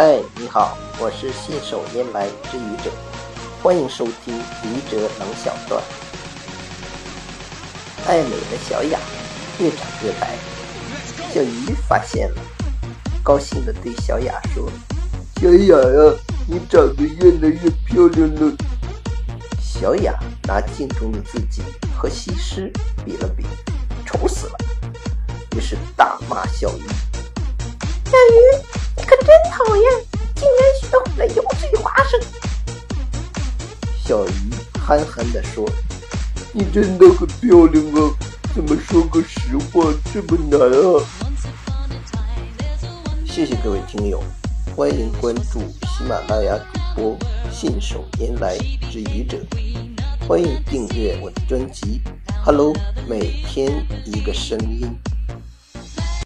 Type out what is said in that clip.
嗨，你好，我是信手拈来之愚者，欢迎收听愚者冷小段。爱美的小雅越长越白，小鱼发现了，高兴地对小雅说：“小雅呀，你长得越来越漂亮了。”小雅拿镜中的自己和西施比了比，丑死了，于是大骂小鱼：“小鱼！”真讨厌，竟然学会了油嘴滑舌。小鱼憨憨地说：“你真的很漂亮啊，怎么说个实话这么难啊？”谢谢各位听友，欢迎关注喜马拉雅主播信手拈来之愚者，欢迎订阅我的专辑《Hello》，每天一个声音。